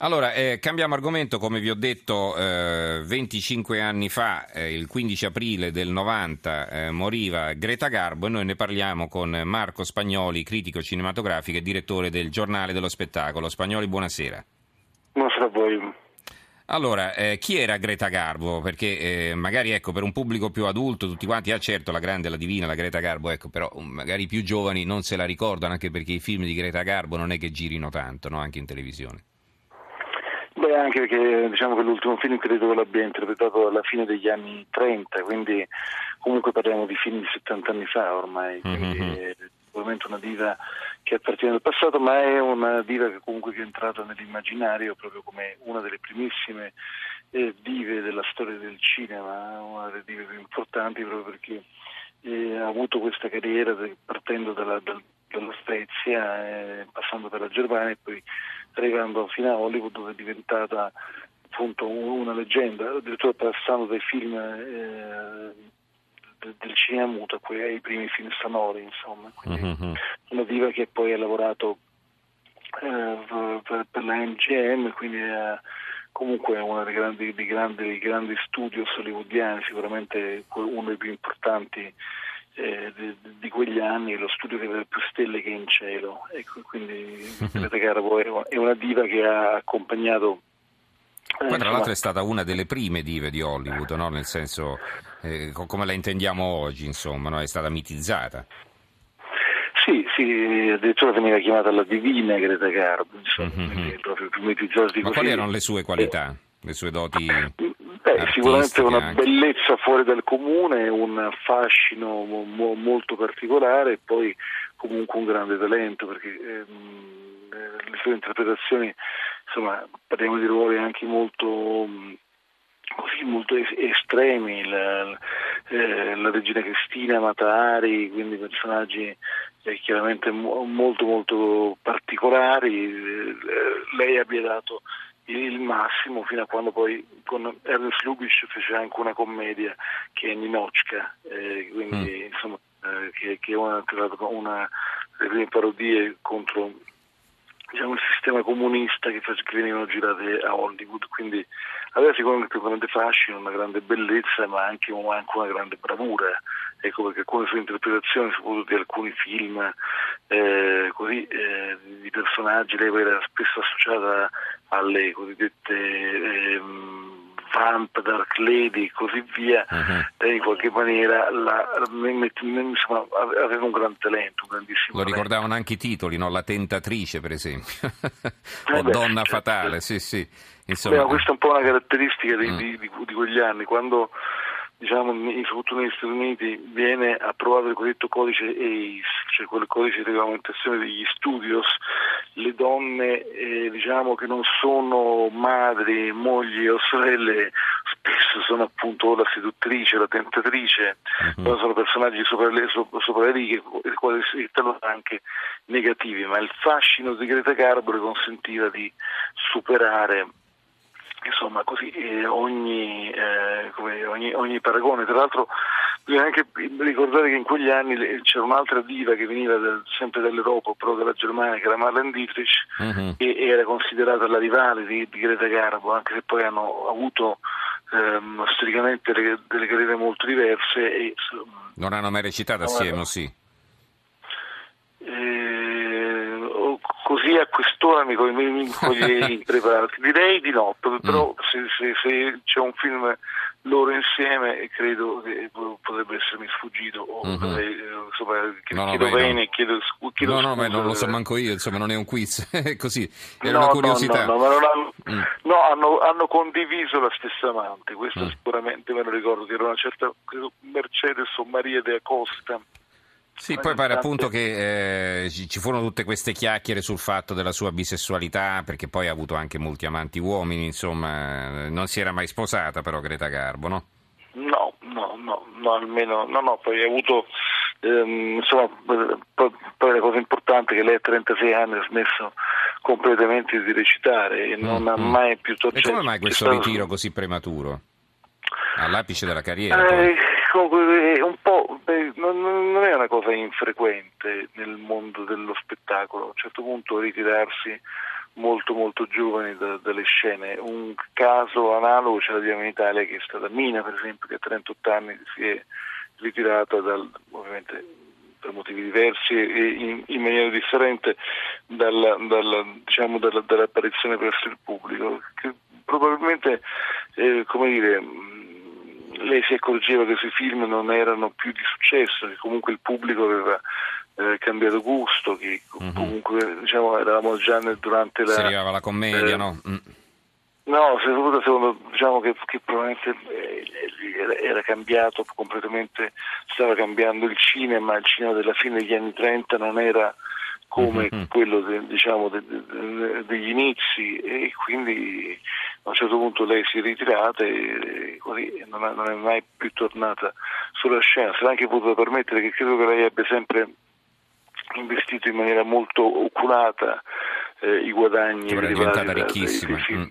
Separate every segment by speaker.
Speaker 1: Allora, eh, cambiamo argomento, come vi ho detto, eh, 25 anni fa, eh, il 15 aprile del 90, eh, moriva Greta Garbo e noi ne parliamo con Marco Spagnoli, critico cinematografico e direttore del Giornale dello Spettacolo. Spagnoli, buonasera.
Speaker 2: Buonasera a voi.
Speaker 1: Allora, eh, chi era Greta Garbo? Perché eh, magari ecco, per un pubblico più adulto tutti quanti, ah certo, la grande, la divina, la Greta Garbo, ecco, però um, magari i più giovani non se la ricordano, anche perché i film di Greta Garbo non è che girino tanto, no? anche in televisione.
Speaker 2: Beh, anche perché diciamo che l'ultimo film credo che l'abbia interpretato alla fine degli anni 30, quindi comunque parliamo di film di 70 anni fa ormai, quindi
Speaker 1: Mhm.
Speaker 2: è sicuramente una diva che appartiene al passato, ma è una diva che comunque è entrata nell'immaginario proprio come una delle primissime eh, dive della storia del cinema, una delle dive più importanti proprio perché eh, ha avuto questa carriera partendo dalla, dal- dalla Svezia, eh, passando per la Germania e poi arrivando fino a Hollywood dove è diventata appunto un- una leggenda, addirittura passando dai film eh, de- del cinema muto ai primi film sonori, insomma.
Speaker 1: Mhm.
Speaker 2: una diva che poi ha lavorato eh, per, per la MGM, quindi è comunque uno dei grandi, dei grandi, dei grandi studios hollywoodiani, sicuramente uno dei più importanti eh, di, di quegli anni, lo studio che aveva più stelle che in cielo. Ecco, quindi Greta Garbo è una- diva che ha accompagnato eh,
Speaker 1: Poi tra l'altro è stata una delle prime dive di Hollywood, no? nel senso eh, co- come la intendiamo oggi, insomma, no? è stata mitizzata.
Speaker 2: Sì, sì, addirittura veniva chiamata la divina Greta Garbo, insomma,
Speaker 1: Mhm.
Speaker 2: quindi proprio più mitizzati
Speaker 1: Ma
Speaker 2: così.
Speaker 1: quali erano le sue qualità, le sue doti?
Speaker 2: Beh, sicuramente una
Speaker 1: anche?
Speaker 2: bellezza fuori dal comune, un fascino mo- mo- molto particolare e poi comunque un grande talento perché ehm, eh, le sue interpretazioni, insomma, parliamo di ruoli anche molto mh, così molto es- estremi, la, eh, la regina Cristina Matari, quindi personaggi eh, chiaramente mo- molto molto particolari, eh, lei abbia dato il massimo fino a quando poi con Ernest Lubitsch fece anche una commedia che è Ninochka, eh, quindi insomma eh, che, che è una, una delle prime parodie contro diciamo, il sistema comunista che, face- che venivano girate a Hollywood, quindi aveva sicuramente un grande fascino, una grande bellezza, ma anche, anche una grande bravura. Ecco perché alcune sue interpretazioni, soprattutto di alcuni film eh, così, eh, di personaggi, lei era spesso associata alle cosiddette ehm, vamp, dark lady e così via,
Speaker 1: Mhm.
Speaker 2: lei in qualche maniera la- insomma, ave- aveva un gran talento, un grandissimo
Speaker 1: Lo
Speaker 2: talento.
Speaker 1: ricordavano anche i titoli, no? La tentatrice, per esempio, o
Speaker 2: Eh beh,
Speaker 1: Donna
Speaker 2: certo.
Speaker 1: fatale, sì, sì.
Speaker 2: Beh,
Speaker 1: Insomma,
Speaker 2: ma questa è un po' una caratteristica di,
Speaker 1: Mm.
Speaker 2: di- di- di quegli anni, quando diciamo, in- soprattutto negli Stati Uniti viene approvato il cosiddetto codice ACE, cioè quel codice di regolamentazione degli studios, le donne eh, diciamo, che non sono madri, mogli o sorelle spesso sono appunto la seduttrice, la tentatrice,
Speaker 1: Mhm.
Speaker 2: poi sono personaggi sopra le, sopra, le righe, i quali talora anche negativi, ma il fascino di Greta Garbo le consentiva di superare insomma così eh, ogni, eh, come ogni, ogni paragone. Tra l'altro bisogna anche ricordare che in quegli anni c'era un'altra diva che veniva dal- sempre dall'Europa, però dalla Germania, che era Marlene Dietrich,
Speaker 1: Mhm.
Speaker 2: e era considerata la rivale di, di Greta Garbo, anche se poi hanno avuto ehm, storicamente delle, delle carriere molto diverse. E,
Speaker 1: non hanno mai recitato assieme, sì?
Speaker 2: eh, o- così a quest'ora mi, mi, mi coglie impreparato. Direi di no, però però se, se- se c'è un film loro insieme credo che po- potrebbe essermi sfuggito o
Speaker 1: Mhm.
Speaker 2: dovrei, eh, insomma,
Speaker 1: No,
Speaker 2: chiedo
Speaker 1: beh, no.
Speaker 2: bene, chiedo, scu- chiedo
Speaker 1: No, no, ma
Speaker 2: scusa.
Speaker 1: non lo so manco io, insomma, non è un quiz, è così, era
Speaker 2: No,
Speaker 1: una
Speaker 2: no,
Speaker 1: curiosità.
Speaker 2: No, no, ma non hanno,
Speaker 1: Mm.
Speaker 2: no, hanno, hanno condiviso la stessa amante, questo
Speaker 1: Mm.
Speaker 2: sicuramente me lo ricordo, che era una certa Mercedes o Maria de Acosta.
Speaker 1: Sì, poi pare appunto che eh, ci furono tutte queste chiacchiere sul fatto della sua bisessualità, perché poi ha avuto anche molti amanti uomini, insomma, eh, non si era mai sposata però Greta Garbo, no?
Speaker 2: No, no, no, no, almeno, no, no, poi ha avuto ehm, insomma, poi, la cosa importante è che lei a 36 anni ha smesso completamente di recitare e non mm, ha mai più
Speaker 1: tornato. E come mai questo ritiro così prematuro? All'apice della carriera?
Speaker 2: Eh, comunque, un po', non, non, è una cosa infrequente nel mondo dello spettacolo, a un certo punto ritirarsi molto molto giovani da, dalle scene. Un caso analogo ce l'abbiamo in Italia che è stata Mina, per esempio, che a 38 anni si è ritirata dal, ovviamente per motivi diversi e in, in maniera differente dalla, dalla, diciamo, dalla, dall'apparizione presso il pubblico. Che probabilmente, eh, come dire, lei si accorgeva che i suoi film non erano più di successo, che comunque il pubblico aveva eh, cambiato gusto, che mm-hmm. comunque diciamo, eravamo già nel, durante la...
Speaker 1: Si arrivava la commedia, eh, no? Mm.
Speaker 2: No, secondo, secondo diciamo che, che probabilmente eh, era, era, cambiato completamente, stava cambiando il cinema, il cinema della fine degli anni 30 non era come mm-hmm. quello de, diciamo, de, de, degli inizi e quindi a un certo punto lei si è ritirata e, così non, è, non è mai più tornata sulla scena, se l'ha anche potuto permettere che credo che lei abbia sempre investito in maniera molto oculata eh, i guadagni
Speaker 1: che è diventata ricchissima
Speaker 2: sì, mm.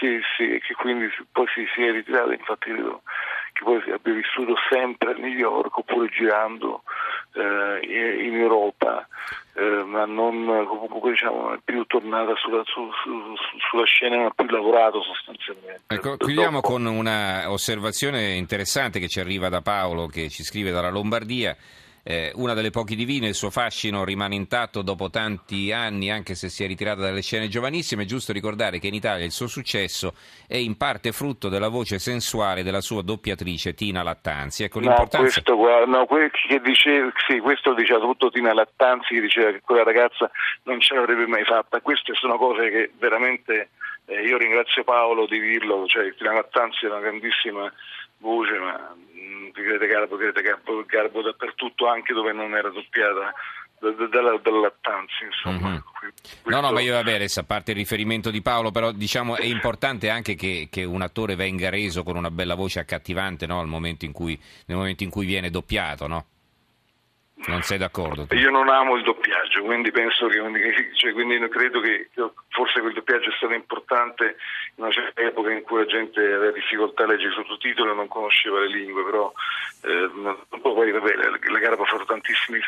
Speaker 2: sì, sì, che quindi poi si, si è ritirata infatti credo che poi abbia vissuto sempre a New York oppure girando eh, in Europa eh, ma non comunque diciamo, è più tornata sulla, su, su, sulla scena, non ha più lavorato sostanzialmente.
Speaker 1: Ecco, chiudiamo con un'osservazione interessante che ci arriva da Paolo che ci scrive dalla Lombardia eh, una delle poche divine, il suo fascino rimane intatto dopo tanti anni, anche se si è ritirata dalle scene giovanissime. È giusto ricordare che in Italia il suo successo è in parte frutto della voce sensuale della sua doppiatrice Tina Lattanzi. Ecco,
Speaker 2: no, questo, no, che dice, sì, questo diceva tutto Tina Lattanzi che diceva che quella ragazza non ce l'avrebbe mai fatta. Queste sono cose che veramente eh, io ringrazio Paolo di dirlo, cioè Tina Lattanzi è una grandissima voce, ma Grete Garbo, Grete Garbo, Garbo dappertutto, anche dove non era doppiata dalla, dalla lattanza, insomma. Mm-hmm.
Speaker 1: No, no, ma io vabbè, adesso a parte il riferimento di Paolo, però diciamo è importante anche che, che un attore venga reso con una bella voce accattivante no? momento cui, nel momento in cui viene doppiato, no? Non sei d'accordo? Tu?
Speaker 2: Io non amo il doppiaggio, quindi penso che, cioè, quindi credo che forse quel doppiaggio è stato importante in una certa epoca in cui la gente aveva difficoltà a leggere i sottotitoli e non conosceva le lingue, però eh, poi vabbè, la, la gara ha fatto tantissimi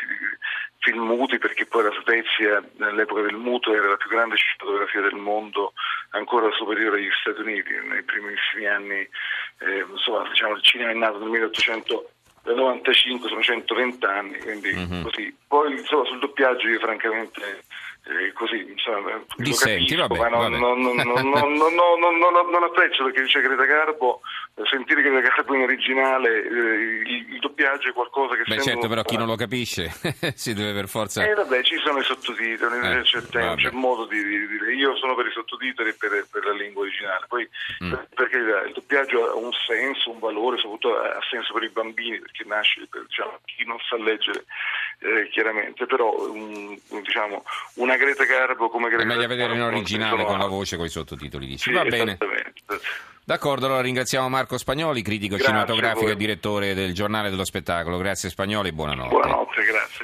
Speaker 2: film muti perché poi la Svezia nell'epoca del muto era la più grande cinematografia del mondo, ancora superiore agli Stati Uniti nei primissimi anni, eh, insomma diciamo, il cinema è nato nel 1800 del 95 sono 120 anni, quindi mm-hmm. così. Poi insomma, sul doppiaggio io francamente eh, così insomma,
Speaker 1: Dissenti, capisco, vabbè,
Speaker 2: ma non, non, non, non, apprezzo perché dice Greta Garbo sentire Greta Garbo in originale eh, il, il, doppiaggio è qualcosa che
Speaker 1: Beh certo però chi non lo capisce si deve per forza
Speaker 2: eh vabbè ci sono i sottotitoli eh, c'è, tempo, c'è modo di, dire io sono per i sottotitoli e per, per, la lingua originale poi mm. perché il doppiaggio ha un senso un valore soprattutto ha senso per i bambini perché nasce per diciamo, chi non sa leggere eh, chiaramente però un, diciamo una Greta Garbo come Greta
Speaker 1: È meglio vedere in originale con la voce con i sottotitoli, dici. Sì, Va bene. D'accordo, allora ringraziamo Marco Spagnoli, critico grazie cinematografico e direttore del giornale dello spettacolo. Grazie Spagnoli, buonanotte.
Speaker 2: Buonanotte, grazie.